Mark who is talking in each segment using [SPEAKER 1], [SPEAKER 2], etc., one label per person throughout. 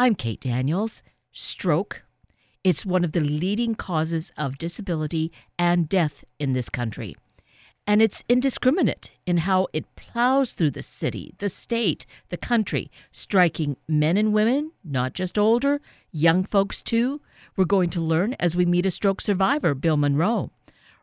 [SPEAKER 1] I'm Kate Daniels. Stroke. It's one of the leading causes of disability and death in this country. And it's indiscriminate in how it plows through the city, the state, the country, striking men and women, not just older, young folks too. We're going to learn as we meet a stroke survivor, Bill Monroe.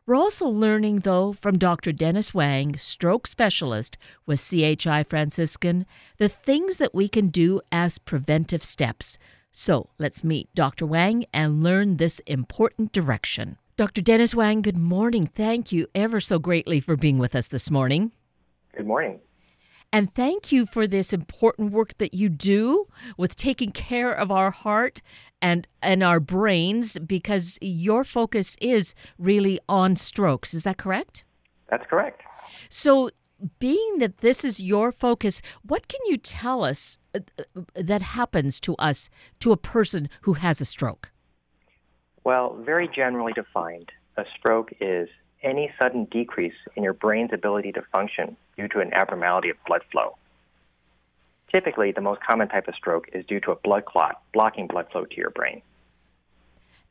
[SPEAKER 1] We're also learning, though, from Dr. Dennis Wang, stroke specialist with CHI Franciscan, the things that we can do as preventive steps. So let's meet Dr. Wang and learn this important direction. Dr. Dennis Wang, good morning. Thank you ever so greatly for being with us this morning.
[SPEAKER 2] Good morning.
[SPEAKER 1] And thank you for this important work that you do with taking care of our heart and and our brains because your focus is really on strokes. Is that correct?
[SPEAKER 2] That's correct.
[SPEAKER 1] So being that this is your focus, what can you tell us uh, uh, that happens to us to a person who has a stroke?
[SPEAKER 2] Well, very generally defined, a stroke is any sudden decrease in your brain's ability to function due to an abnormality of blood flow. Typically, the most common type of stroke is due to a blood clot blocking blood flow to your brain.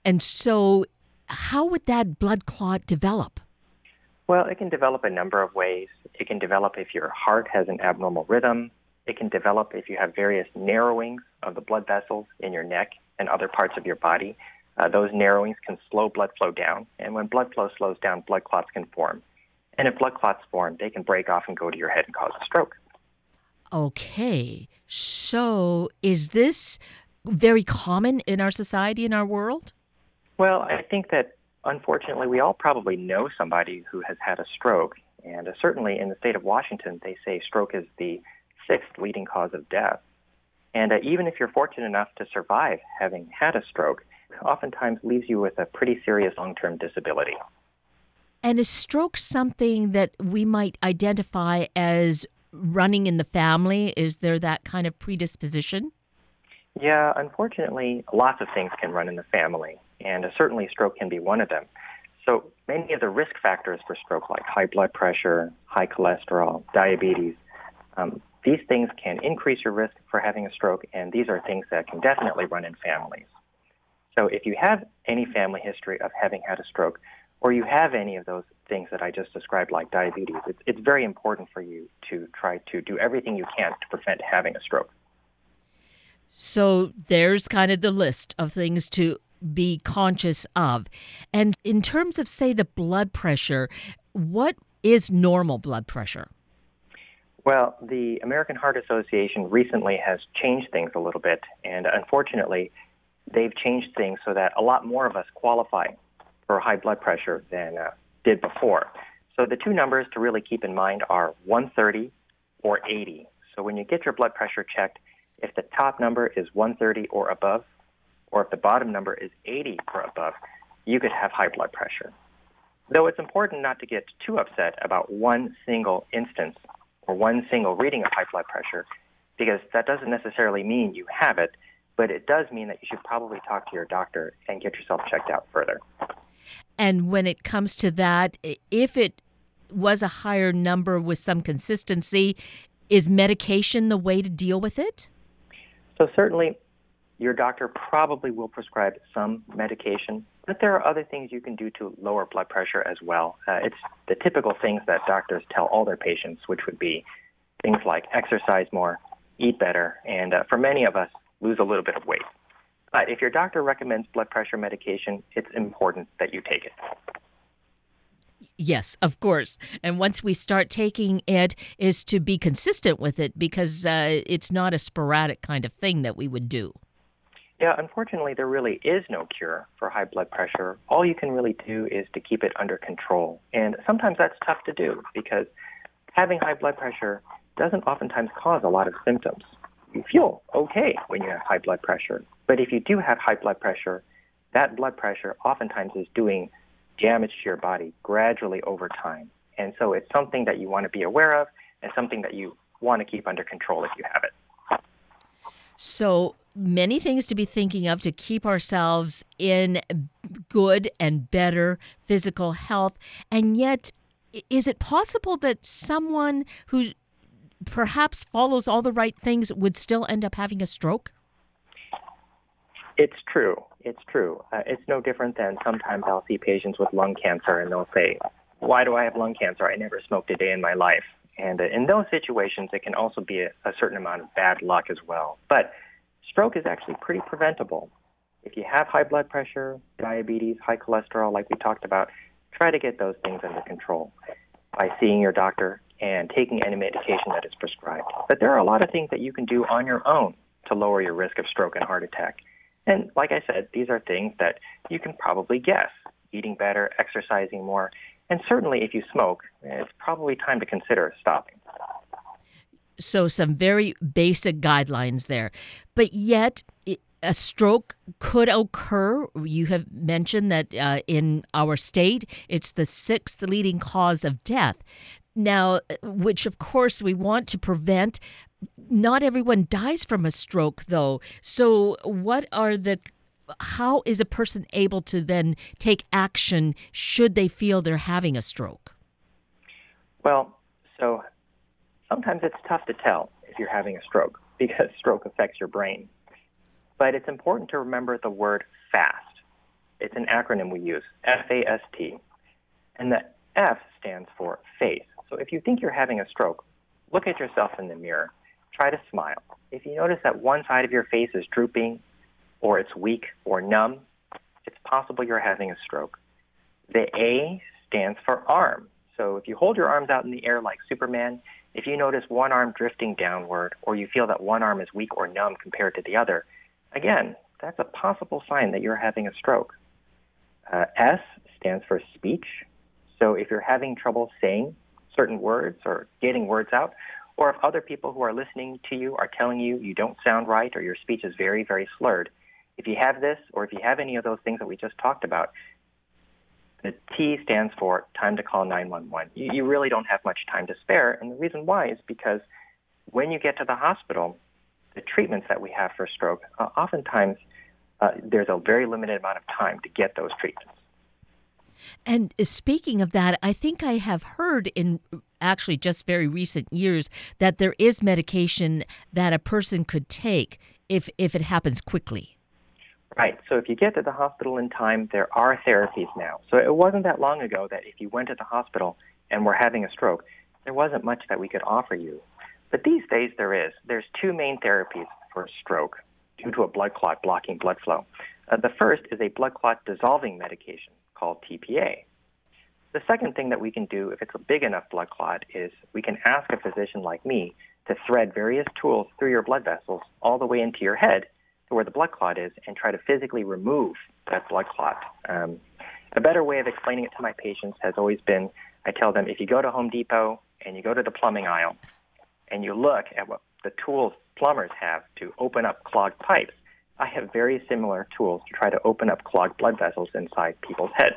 [SPEAKER 1] And so, how would that blood clot develop?
[SPEAKER 2] Well, it can develop a number of ways. It can develop if your heart has an abnormal rhythm. It can develop if you have various narrowings of the blood vessels in your neck and other parts of your body. Uh, those narrowings can slow blood flow down, and when blood flow slows down, blood clots can form. And if blood clots form, they can break off and go to your head and cause a stroke.
[SPEAKER 1] Okay. So is this very common in our society, in our world?
[SPEAKER 2] Well, I think that unfortunately we all probably know somebody who has had a stroke. And uh, certainly in the state of Washington, they say stroke is the sixth leading cause of death. And uh, even if you're fortunate enough to survive having had a stroke, oftentimes leaves you with a pretty serious long term disability.
[SPEAKER 1] And is stroke something that we might identify as running in the family? Is there that kind of predisposition?
[SPEAKER 2] Yeah, unfortunately, lots of things can run in the family, and certainly stroke can be one of them. So many of the risk factors for stroke, like high blood pressure, high cholesterol, diabetes, um, these things can increase your risk for having a stroke, and these are things that can definitely run in families. So if you have any family history of having had a stroke, or you have any of those things that I just described, like diabetes, it's, it's very important for you to try to do everything you can to prevent having a stroke.
[SPEAKER 1] So there's kind of the list of things to be conscious of. And in terms of, say, the blood pressure, what is normal blood pressure?
[SPEAKER 2] Well, the American Heart Association recently has changed things a little bit, and unfortunately, they've changed things so that a lot more of us qualify for high blood pressure than uh, did before. So the two numbers to really keep in mind are 130 or 80. So when you get your blood pressure checked, if the top number is 130 or above, or if the bottom number is 80 or above, you could have high blood pressure. Though it's important not to get too upset about one single instance or one single reading of high blood pressure, because that doesn't necessarily mean you have it, but it does mean that you should probably talk to your doctor and get yourself checked out further.
[SPEAKER 1] And when it comes to that, if it was a higher number with some consistency, is medication the way to deal with it?
[SPEAKER 2] So, certainly, your doctor probably will prescribe some medication, but there are other things you can do to lower blood pressure as well. Uh, it's the typical things that doctors tell all their patients, which would be things like exercise more, eat better, and uh, for many of us, lose a little bit of weight. But if your doctor recommends blood pressure medication, it's important that you take it.
[SPEAKER 1] Yes, of course. And once we start taking it, is to be consistent with it because uh, it's not a sporadic kind of thing that we would do.
[SPEAKER 2] Yeah, unfortunately, there really is no cure for high blood pressure. All you can really do is to keep it under control. And sometimes that's tough to do because having high blood pressure doesn't oftentimes cause a lot of symptoms you feel okay when you have high blood pressure. But if you do have high blood pressure, that blood pressure oftentimes is doing damage to your body gradually over time. And so it's something that you want to be aware of and something that you want to keep under control if you have it.
[SPEAKER 1] So many things to be thinking of to keep ourselves in good and better physical health. And yet, is it possible that someone who perhaps follows all the right things would still end up having a stroke?
[SPEAKER 2] It's true. It's true. Uh, it's no different than sometimes I'll see patients with lung cancer and they'll say, Why do I have lung cancer? I never smoked a day in my life. And uh, in those situations, it can also be a, a certain amount of bad luck as well. But stroke is actually pretty preventable. If you have high blood pressure, diabetes, high cholesterol, like we talked about, try to get those things under control by seeing your doctor and taking any medication that is prescribed. But there are a lot of things that you can do on your own to lower your risk of stroke and heart attack. And like I said, these are things that you can probably guess eating better, exercising more, and certainly if you smoke, it's probably time to consider stopping.
[SPEAKER 1] So, some very basic guidelines there. But yet, a stroke could occur. You have mentioned that uh, in our state, it's the sixth leading cause of death. Now, uh, which of course we want to prevent. Not everyone dies from a stroke, though. So, what are the how is a person able to then take action should they feel they're having a stroke?
[SPEAKER 2] Well, so sometimes it's tough to tell if you're having a stroke because stroke affects your brain. But it's important to remember the word FAST. It's an acronym we use, F A S T. And the F stands for face. So if you think you're having a stroke, look at yourself in the mirror. Try to smile. If you notice that one side of your face is drooping, or it's weak or numb, it's possible you're having a stroke. The A stands for arm. So if you hold your arms out in the air like Superman, if you notice one arm drifting downward, or you feel that one arm is weak or numb compared to the other, again, that's a possible sign that you're having a stroke. Uh, S stands for speech. So if you're having trouble saying certain words or getting words out, or if other people who are listening to you are telling you you don't sound right or your speech is very, very slurred, if you have this or if you have any of those things that we just talked about, the T stands for time to call 911. You, you really don't have much time to spare. And the reason why is because when you get to the hospital, the treatments that we have for stroke, uh, oftentimes uh, there's a very limited amount of time to get those treatments.
[SPEAKER 1] And speaking of that, I think I have heard in actually just very recent years that there is medication that a person could take if if it happens quickly.
[SPEAKER 2] Right. So if you get to the hospital in time, there are therapies now. So it wasn't that long ago that if you went to the hospital and were having a stroke, there wasn't much that we could offer you. But these days there is. There's two main therapies for stroke due to a blood clot blocking blood flow. Uh, the first is a blood clot dissolving medication called TPA. The second thing that we can do if it's a big enough blood clot is we can ask a physician like me to thread various tools through your blood vessels all the way into your head to where the blood clot is and try to physically remove that blood clot. Um, a better way of explaining it to my patients has always been I tell them if you go to Home Depot and you go to the plumbing aisle and you look at what the tools plumbers have to open up clogged pipes, I have very similar tools to try to open up clogged blood vessels inside people's heads.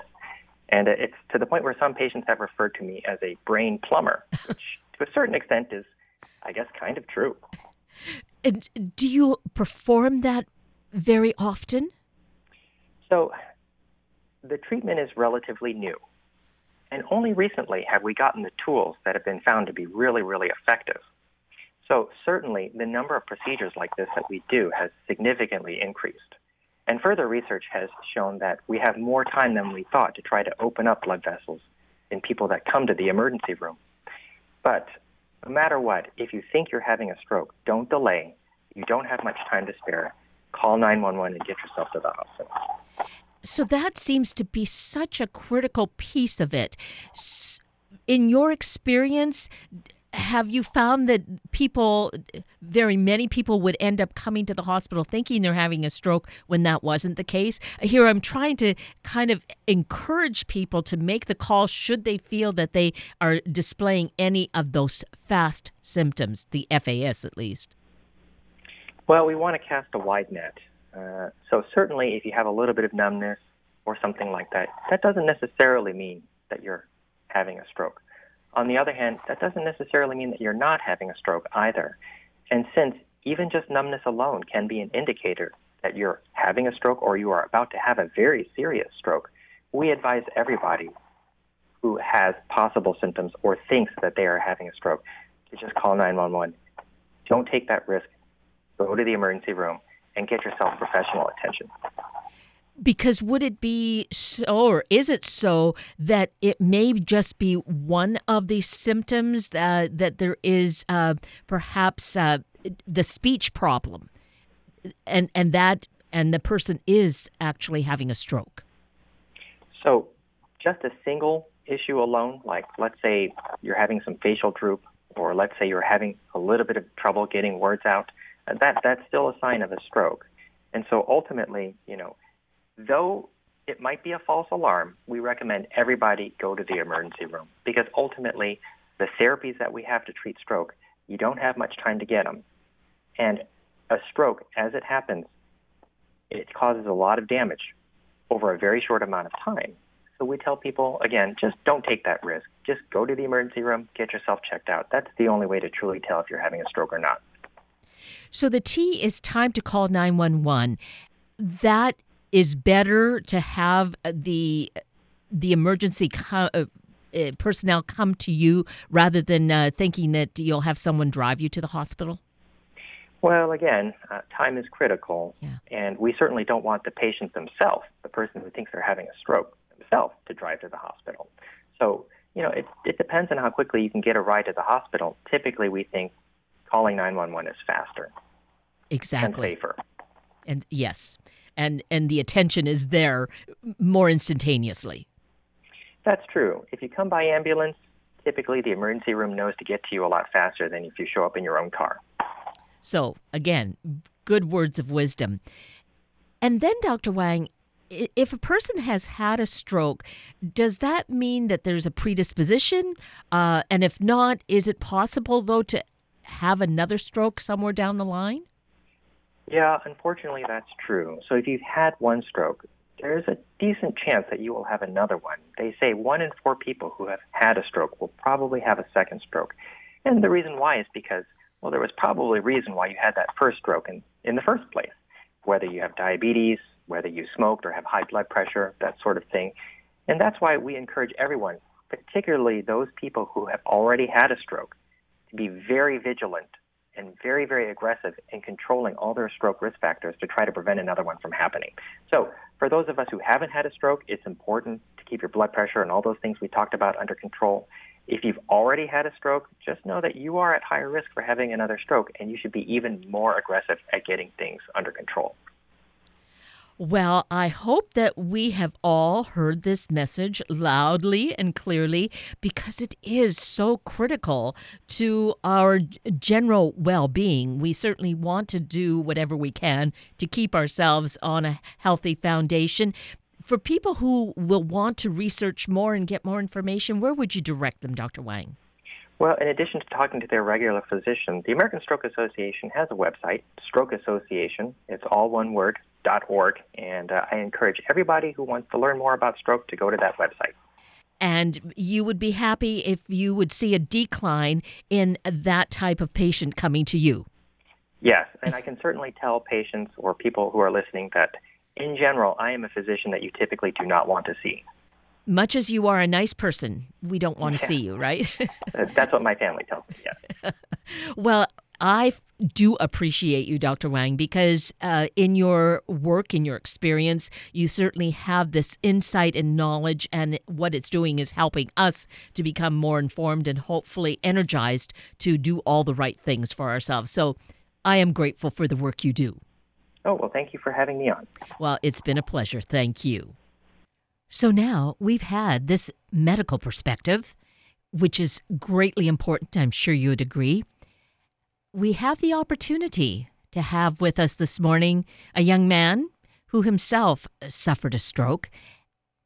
[SPEAKER 2] And it's to the point where some patients have referred to me as a brain plumber, which to a certain extent is, I guess, kind of true.
[SPEAKER 1] And do you perform that very often?
[SPEAKER 2] So, the treatment is relatively new. And only recently have we gotten the tools that have been found to be really, really effective. So, certainly, the number of procedures like this that we do has significantly increased. And further research has shown that we have more time than we thought to try to open up blood vessels in people that come to the emergency room. But no matter what, if you think you're having a stroke, don't delay. You don't have much time to spare. Call 911 and get yourself to the hospital.
[SPEAKER 1] So that seems to be such a critical piece of it. In your experience, have you found that people, very many people, would end up coming to the hospital thinking they're having a stroke when that wasn't the case? Here, I'm trying to kind of encourage people to make the call should they feel that they are displaying any of those fast symptoms, the FAS at least.
[SPEAKER 2] Well, we want to cast a wide net. Uh, so, certainly, if you have a little bit of numbness or something like that, that doesn't necessarily mean that you're having a stroke. On the other hand, that doesn't necessarily mean that you're not having a stroke either. And since even just numbness alone can be an indicator that you're having a stroke or you are about to have a very serious stroke, we advise everybody who has possible symptoms or thinks that they are having a stroke to just call 911. Don't take that risk. Go to the emergency room and get yourself professional attention.
[SPEAKER 1] Because would it be so, or is it so, that it may just be one of the symptoms that, that there is uh, perhaps uh, the speech problem, and and that and the person is actually having a stroke?
[SPEAKER 2] So, just a single issue alone, like let's say you're having some facial droop, or let's say you're having a little bit of trouble getting words out, that that's still a sign of a stroke. And so ultimately, you know, though it might be a false alarm, we recommend everybody go to the emergency room because ultimately the therapies that we have to treat stroke, you don't have much time to get them. And a stroke, as it happens, it causes a lot of damage over a very short amount of time. So we tell people, again, just don't take that risk. Just go to the emergency room, get yourself checked out. That's the only way to truly tell if you're having a stroke or not.
[SPEAKER 1] So the T is time to call 911. That is better to have the the emergency co- uh, uh, personnel come to you rather than uh, thinking that you'll have someone drive you to the hospital?
[SPEAKER 2] Well, again, uh, time is critical,
[SPEAKER 1] yeah.
[SPEAKER 2] and we certainly don't want the patient themselves, the person who thinks they're having a stroke themselves, to drive to the hospital. So, you know, it, it depends on how quickly you can get a ride to the hospital. Typically, we think calling 911 is faster.
[SPEAKER 1] Exactly.
[SPEAKER 2] And safer.
[SPEAKER 1] And yes, and and the attention is there more instantaneously.
[SPEAKER 2] That's true. If you come by ambulance, typically the emergency room knows to get to you a lot faster than if you show up in your own car.
[SPEAKER 1] So, again, good words of wisdom. And then, Dr. Wang, if a person has had a stroke, does that mean that there's a predisposition? Uh, and if not, is it possible, though, to have another stroke somewhere down the line?
[SPEAKER 2] Yeah, unfortunately, that's true. So if you've had one stroke, there's a decent chance that you will have another one. They say one in four people who have had a stroke will probably have a second stroke. And the reason why is because, well, there was probably a reason why you had that first stroke in, in the first place. Whether you have diabetes, whether you smoked or have high blood pressure, that sort of thing. And that's why we encourage everyone, particularly those people who have already had a stroke, to be very vigilant and very, very aggressive in controlling all their stroke risk factors to try to prevent another one from happening. So, for those of us who haven't had a stroke, it's important to keep your blood pressure and all those things we talked about under control. If you've already had a stroke, just know that you are at higher risk for having another stroke, and you should be even more aggressive at getting things under control.
[SPEAKER 1] Well, I hope that we have all heard this message loudly and clearly because it is so critical to our general well being. We certainly want to do whatever we can to keep ourselves on a healthy foundation. For people who will want to research more and get more information, where would you direct them, Dr. Wang?
[SPEAKER 2] Well, in addition to talking to their regular physician, the American Stroke Association has a website, Stroke Association. It's all one word, .org, and uh, I encourage everybody who wants to learn more about stroke to go to that website.
[SPEAKER 1] And you would be happy if you would see a decline in that type of patient coming to you.
[SPEAKER 2] Yes, and I can certainly tell patients or people who are listening that in general, I am a physician that you typically do not want to see.
[SPEAKER 1] Much as you are a nice person, we don't want to
[SPEAKER 2] Yeah.
[SPEAKER 1] see you, right?
[SPEAKER 2] That's what my family tells me, yes.
[SPEAKER 1] well, I do appreciate you, Dr. Wang, because uh, in your work, in your experience, you certainly have this insight and knowledge, and what it's doing is helping us to become more informed and hopefully energized to do all the right things for ourselves. So I am grateful for the work you do.
[SPEAKER 2] Oh, well, thank you for having me on.
[SPEAKER 1] Well, it's been a pleasure. Thank you. So now we've had this medical perspective, which is greatly important. I'm sure you would agree. We have the opportunity to have with us this morning a young man who himself uh, suffered a stroke.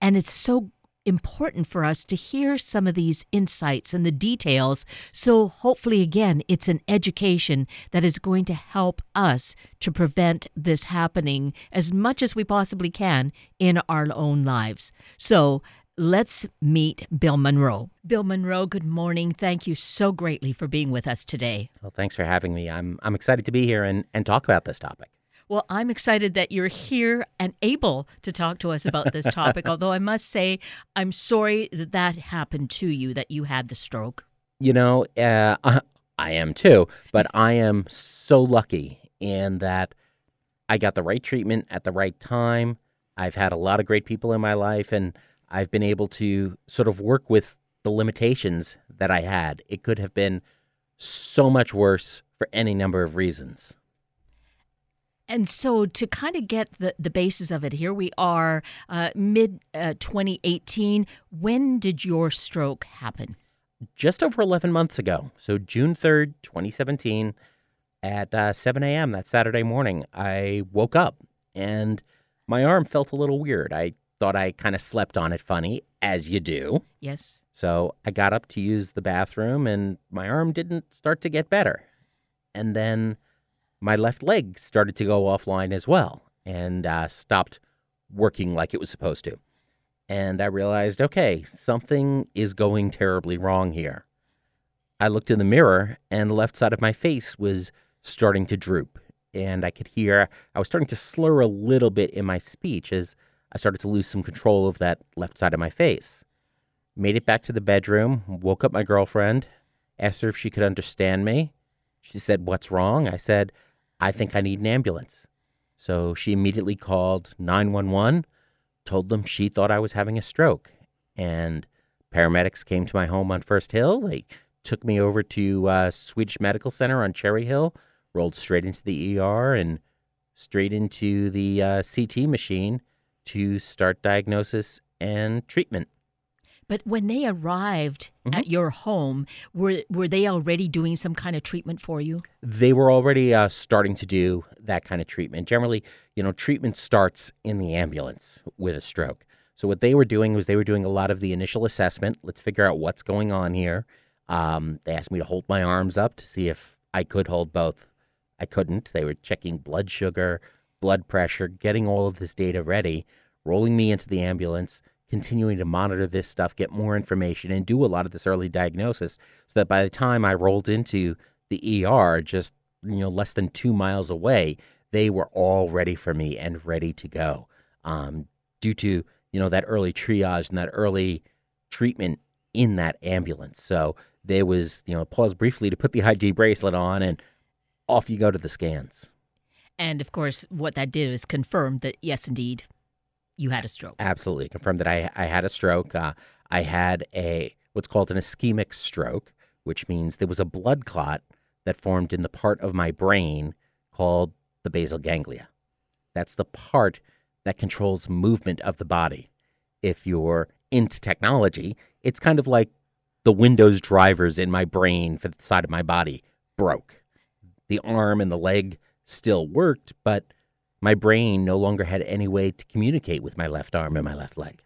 [SPEAKER 1] And it's so important for us to hear some of these insights and the details. So, hopefully, again, it's an education that is going to help us to prevent this happening as much as we possibly can in our own lives. So, let's meet Bill Monroe. Bill Monroe, good morning. Thank you so greatly for being with us today.
[SPEAKER 3] Well, thanks for having me. I'm I'm excited to be here and, and talk about this topic.
[SPEAKER 1] Well, I'm excited that you're here and able to talk to us about this topic. although I must say, I'm sorry that that happened to you, that you had the stroke.
[SPEAKER 3] You know, uh, I am too, but I am so lucky in that I got the right treatment at the right time. I've had a lot of great people in my life, and I've been able to sort of work with the limitations that I had. It could have been so much worse for any number of reasons.
[SPEAKER 1] And so, to kind of get the, the basis of it, here we are, uh, mid uh, 2018. When did your stroke happen?
[SPEAKER 3] Just over 11 months ago. So, June 3rd, 2017, at uh, 7 a.m. that Saturday morning, I woke up and my arm felt a little weird. I thought I kind of slept on it funny, as you do.
[SPEAKER 1] Yes.
[SPEAKER 3] So, I got up to use the bathroom and my arm didn't start to get better. And then my left leg started to go offline as well and uh, stopped working like it was supposed to. And I realized, okay, something is going terribly wrong here. I looked in the mirror, and the left side of my face was starting to droop. And I could hear, I was starting to slur a little bit in my speech as I started to lose some control of that left side of my face. Made it back to the bedroom, woke up my girlfriend, asked her if she could understand me. She said, What's wrong? I said, I think I need an ambulance. So she immediately called 911, told them she thought I was having a stroke. And paramedics came to my home on First Hill. They took me over to uh, Swedish Medical Center on Cherry Hill, rolled straight into the ER and straight into the uh, CT machine to start diagnosis and treatment.
[SPEAKER 1] But when they arrived
[SPEAKER 3] Mhm.
[SPEAKER 1] at your home, were were they already doing some kind of treatment for you?
[SPEAKER 3] they were already uh, starting to do that kind of treatment. Generally, you know, treatment starts in the ambulance with a stroke. So what they were doing was they were doing a lot of the initial assessment. Let's figure out what's going on here. Um, they asked me to hold my arms up to see if I could hold both. I couldn't. They were checking blood sugar, blood pressure, getting all of this data ready, rolling me into the ambulance, continuing to monitor this stuff, get more information, and do a lot of this early diagnosis so that by the time I rolled into the ER, just you know less than two miles away, they were all ready for me and ready to go. Um, due to you know that early triage and that early treatment in that ambulance, so there was you know pause briefly to put the ID bracelet on and off you go to the scans.
[SPEAKER 1] And of course, what that did is confirm that yes, indeed, you had a stroke.
[SPEAKER 3] Absolutely confirmed that I I had a stroke. Uh, I had a what's called an ischemic stroke, which means there was a blood clot that formed in the part of my brain called the basal ganglia. That's the part that controls movement of the body. If you're into technology, it's kind of like the Windows drivers in my brain for the side of my body broke. The arm and the leg still worked, but my brain no longer had any way to communicate with my left arm and my left leg.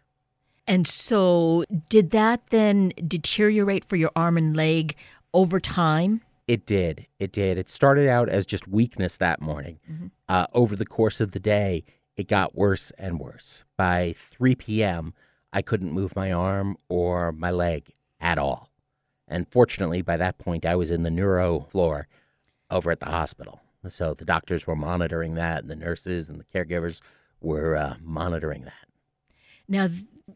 [SPEAKER 1] And so, did that then deteriorate for your arm and leg over time?
[SPEAKER 3] It did. It did. It started out as just weakness that morning.
[SPEAKER 1] Mhm.
[SPEAKER 3] Uh, over the course of the day, it got worse and worse. By 3 p.m., I couldn't move my arm or my leg at all. And fortunately, by that point, I was in the neuro floor over at the hospital. So the doctors were monitoring that, and the nurses and the caregivers were uh, monitoring that.
[SPEAKER 1] Now,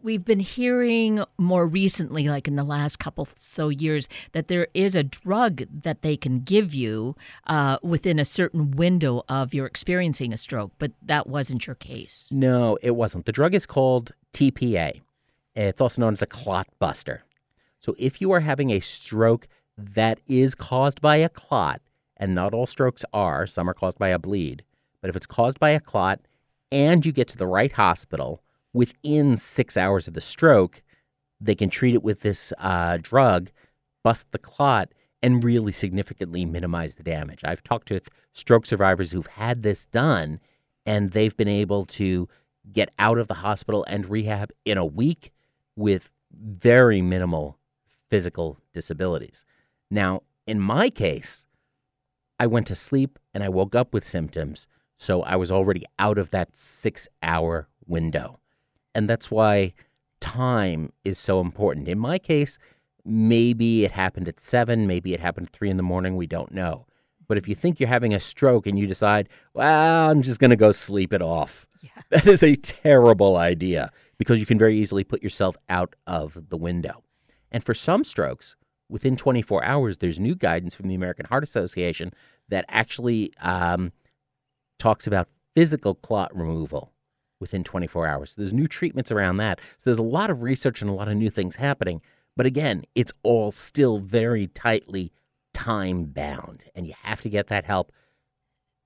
[SPEAKER 1] we've been hearing more recently, like in the last couple so years, that there is a drug that they can give you uh, within a certain window of your experiencing a stroke, but that wasn't your case.
[SPEAKER 3] No, it wasn't. The drug is called TPA. It's also known as a clot buster. So if you are having a stroke that is caused by a clot, and not all strokes are, some are caused by a bleed, but if it's caused by a clot and you get to the right hospital within six hours of the stroke, they can treat it with this uh, drug, bust the clot, and really significantly minimize the damage. I've talked to stroke survivors who've had this done, and they've been able to get out of the hospital and rehab in a week with very minimal physical disabilities. Now, in my case, I went to sleep and I woke up with symptoms, so I was already out of that six hour window. And that's why time is so important. In my case, maybe it happened at seven, maybe it happened at three in the morning, we don't know. But if you think you're having a stroke and you decide, well, I'm just going to go sleep it off,
[SPEAKER 1] Yeah.
[SPEAKER 3] that is a terrible idea because you can very easily put yourself out of the window. And for some strokes, within 24 hours, there's new guidance from the American Heart Association that actually um, talks about physical clot removal within 24 hours. So There's new treatments around that. So there's a lot of research and a lot of new things happening. But again, it's all still very tightly time bound, and you have to get that help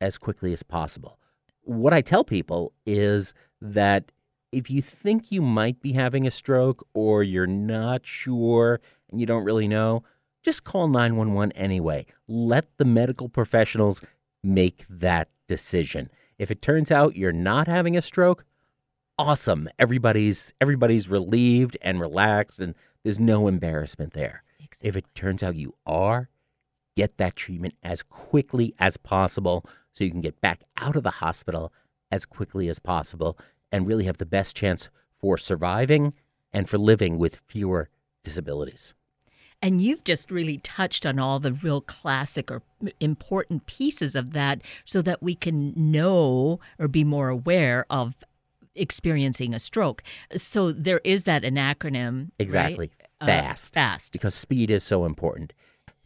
[SPEAKER 3] as quickly as possible. What I tell people is that if you think you might be having a stroke or you're not sure you don't really know, just call 911 anyway. Let the medical professionals make that decision. If it turns out you're not having a stroke, awesome. Everybody's everybody's relieved and relaxed and there's no embarrassment there.
[SPEAKER 1] Exactly.
[SPEAKER 3] If it turns out you are, get that treatment as quickly as possible so you can get back out of the hospital as quickly as possible and really have the best chance for surviving and for living with fewer disabilities.
[SPEAKER 1] And you've just really touched on all the real classic or important pieces of that so that we can know or be more aware of experiencing a stroke. So there is that an acronym.
[SPEAKER 3] Exactly.
[SPEAKER 1] Right?
[SPEAKER 3] Fast.
[SPEAKER 1] Uh, fast.
[SPEAKER 3] Because speed is so important.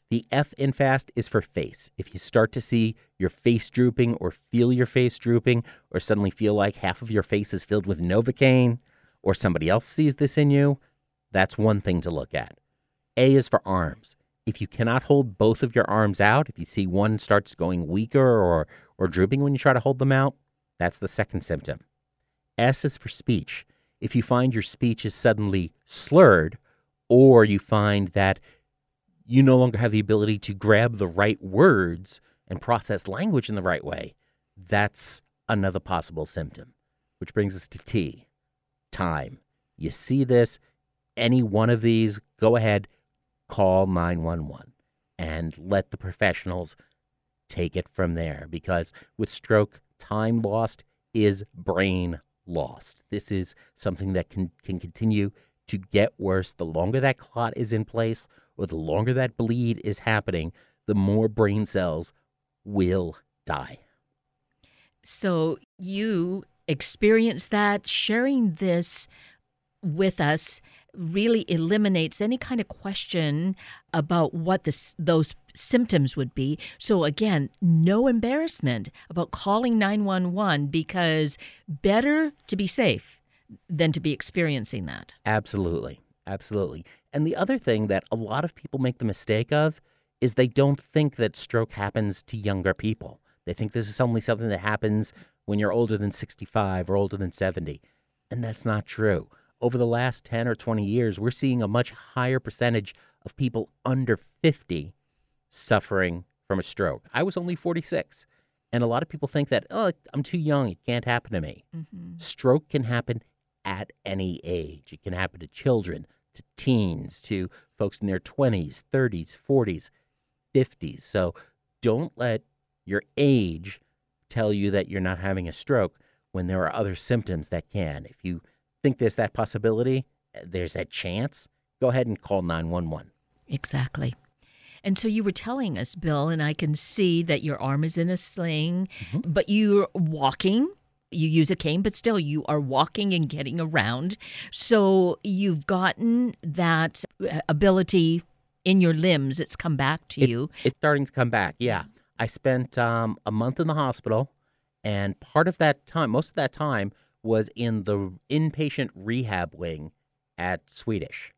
[SPEAKER 3] The F in fast is for face. If you start to see your face drooping or feel your face drooping or suddenly feel like half of your face is filled with Novocaine or somebody else sees this in you, that's one thing to look at. A is for arms. If you cannot hold both of your arms out, if you see one starts going weaker or, or drooping when you try to hold them out, that's the second symptom. S is for speech. If you find your speech is suddenly slurred, or you find that you no longer have the ability to grab the right words and process language in the right way, that's another possible symptom. Which brings us to T time. You see this, any one of these, go ahead, call 911 and let the professionals take it from there because with stroke, time lost is brain lost. This is something that can, can continue to get worse. The longer that clot is in place or the longer that bleed is happening, the more brain cells will die.
[SPEAKER 1] So you experience that, sharing this with us really eliminates any kind of question about what this, those symptoms would be. So, again, no embarrassment about calling 911 because better to be safe than to be experiencing that.
[SPEAKER 3] Absolutely. Absolutely. And the other thing that a lot of people make the mistake of is they don't think that stroke happens to younger people. They think this is only something that happens when you're older than 65 or older than 70. And that's not true over the last 10 or 20 years, we're seeing a much higher percentage of people under 50 suffering from a stroke. I was only 46. And a lot of people think that, oh, I'm too young. It can't happen to me. Mm-hmm. Stroke can happen at any age. It can happen to children, to teens, to folks in their 20s, 30s, 40s, 50s. So don't let your age tell you that you're not having a stroke when there are other symptoms that can. If you think there's that possibility, there's that chance, go ahead and call 911.
[SPEAKER 1] Exactly. And so you were telling us, Bill, and I can see that your arm is in a sling, mm-hmm. but you're walking. You use a cane, but still you are walking and getting around. So you've gotten that ability in your limbs. It's come back to
[SPEAKER 3] it,
[SPEAKER 1] you.
[SPEAKER 3] It's starting to come back, yeah. I spent um, a month in the hospital, and part of that time, most of that time, was in the inpatient rehab wing at Swedish.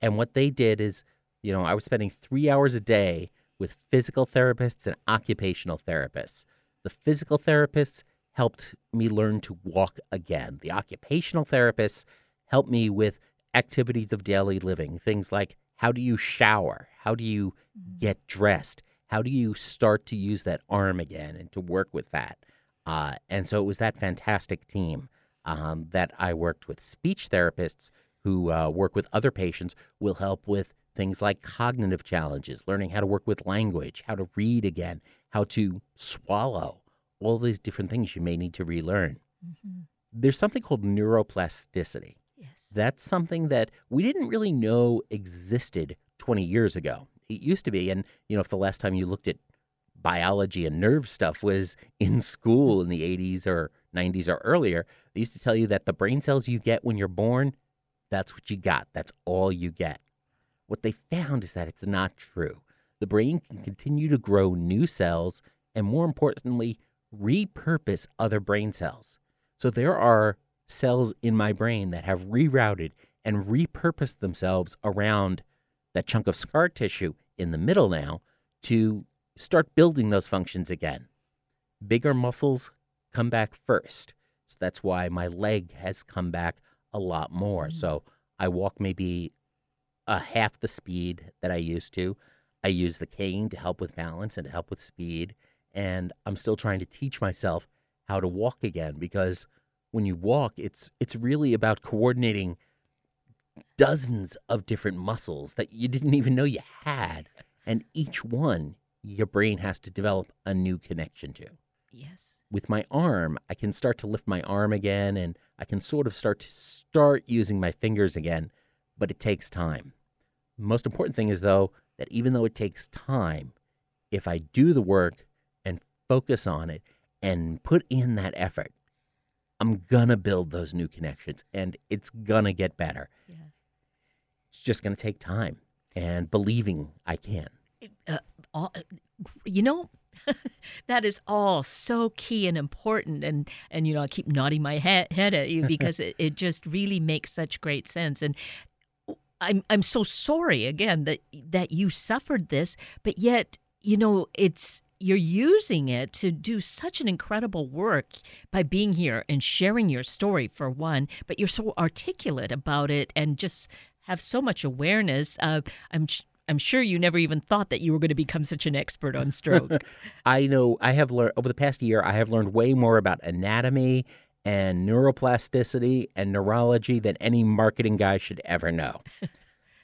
[SPEAKER 3] And what they did is, you know, I was spending three hours a day with physical therapists and occupational therapists. The physical therapists helped me learn to walk again. The occupational therapists helped me with activities of daily living, things like how do you shower? How do you mm-hmm. get dressed? How do you start to use that arm again and to work with that? Uh, and so it was that fantastic team um, that I worked with. Speech therapists who uh, work with other patients will help with things like cognitive challenges, learning how to work with language, how to read again, how to swallow, all these different things you may need to relearn. Mm-hmm. There's something called neuroplasticity.
[SPEAKER 1] Yes.
[SPEAKER 3] That's something that we didn't really know existed 20 years ago. It used to be, and you know, if the last time you looked at biology and nerve stuff was in school in the 80s or 90s or earlier, they used to tell you that the brain cells you get when you're born, that's what you got. That's all you get. What they found is that it's not true. The brain can continue to grow new cells and, more importantly, repurpose other brain cells. So there are cells in my brain that have rerouted and repurposed themselves around that chunk of scar tissue in the middle now to start building those functions again. Bigger muscles come back first. So that's why my leg has come back a lot more. Mm. So I walk maybe a half the speed that I used to. I use the cane to help with balance and to help with speed. And I'm still trying to teach myself how to walk again because when you walk, it's it's really about coordinating dozens of different muscles that you didn't even know you had. And each one your brain has to develop a new connection to.
[SPEAKER 1] Yes.
[SPEAKER 3] With my arm, I can start to lift my arm again and I can sort of start to start using my fingers again, but it takes time. The most important thing is though that even though it takes time, if I do the work and focus on it and put in that effort, I'm gonna build those new connections and it's gonna get better. Yeah. It's just gonna take time and believing I can.
[SPEAKER 1] Uh, all, uh, you know, that is all so key and important and and you know i keep nodding my head, head at you because it, it just really makes such great sense. And i'm i'm so sorry again that that you suffered this but yet you know it's you're using it to do such an incredible work by being here and sharing your story for one but you're so articulate about it and just have so much awareness uh, i'm I'm sure you never even thought that you were going to become such an expert on stroke.
[SPEAKER 3] I know I have learned over the past year, I have learned way more about anatomy and neuroplasticity and neurology than any marketing guy should ever know.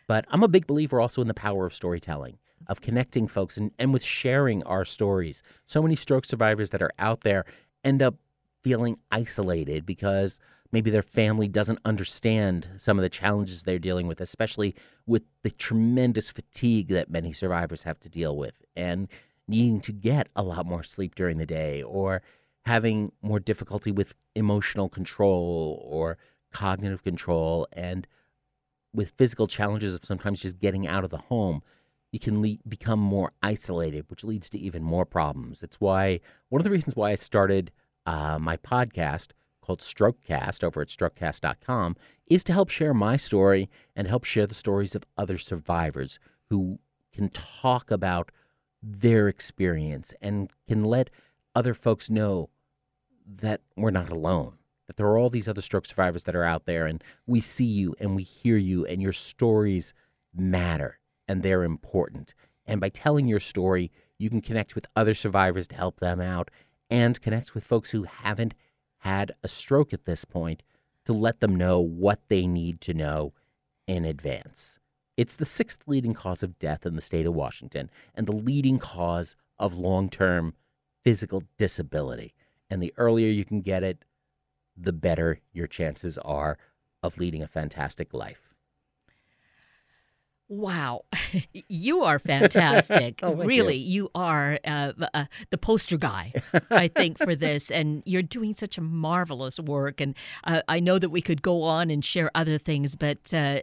[SPEAKER 3] but I'm a big believer also in the power of storytelling, of connecting folks and, and with sharing our stories. So many stroke survivors that are out there end up feeling isolated because maybe their family doesn't understand some of the challenges they're dealing with, especially with the tremendous fatigue that many survivors have to deal with and needing to get a lot more sleep during the day or having more difficulty with emotional control or cognitive control and with physical challenges of sometimes just getting out of the home you can le- become more isolated which leads to even more problems. It's why one of the reasons why i started uh, my podcast called Strokecast over at strokecast.com is to help share my story and help share the stories of other survivors who can talk about their experience and can let other folks know that we're not alone. That there are all these other stroke survivors that are out there, and we see you and we hear you, and your stories matter and they're important. And by telling your story, you can connect with other survivors to help them out and connect with folks who haven't had a stroke at this point to let them know what they need to know in advance. It's the sixth leading cause of death in the state of Washington and the leading cause of long term physical disability. And the earlier you can get it, the better your chances are of leading a fantastic life.
[SPEAKER 1] Wow, you are fantastic. oh, really, you. you are uh, uh, the poster guy, I think, for this. And you're doing such a marvelous work. And uh, I know that we could go on and share other things, but uh,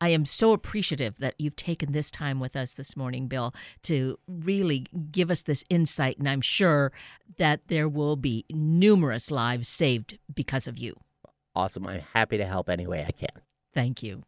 [SPEAKER 1] I am so appreciative that you've taken this time with us this morning, Bill, to really give us this insight. And I'm sure that there will be numerous lives saved because of you.
[SPEAKER 3] Awesome. I'm happy to help any way I can.
[SPEAKER 1] Thank you.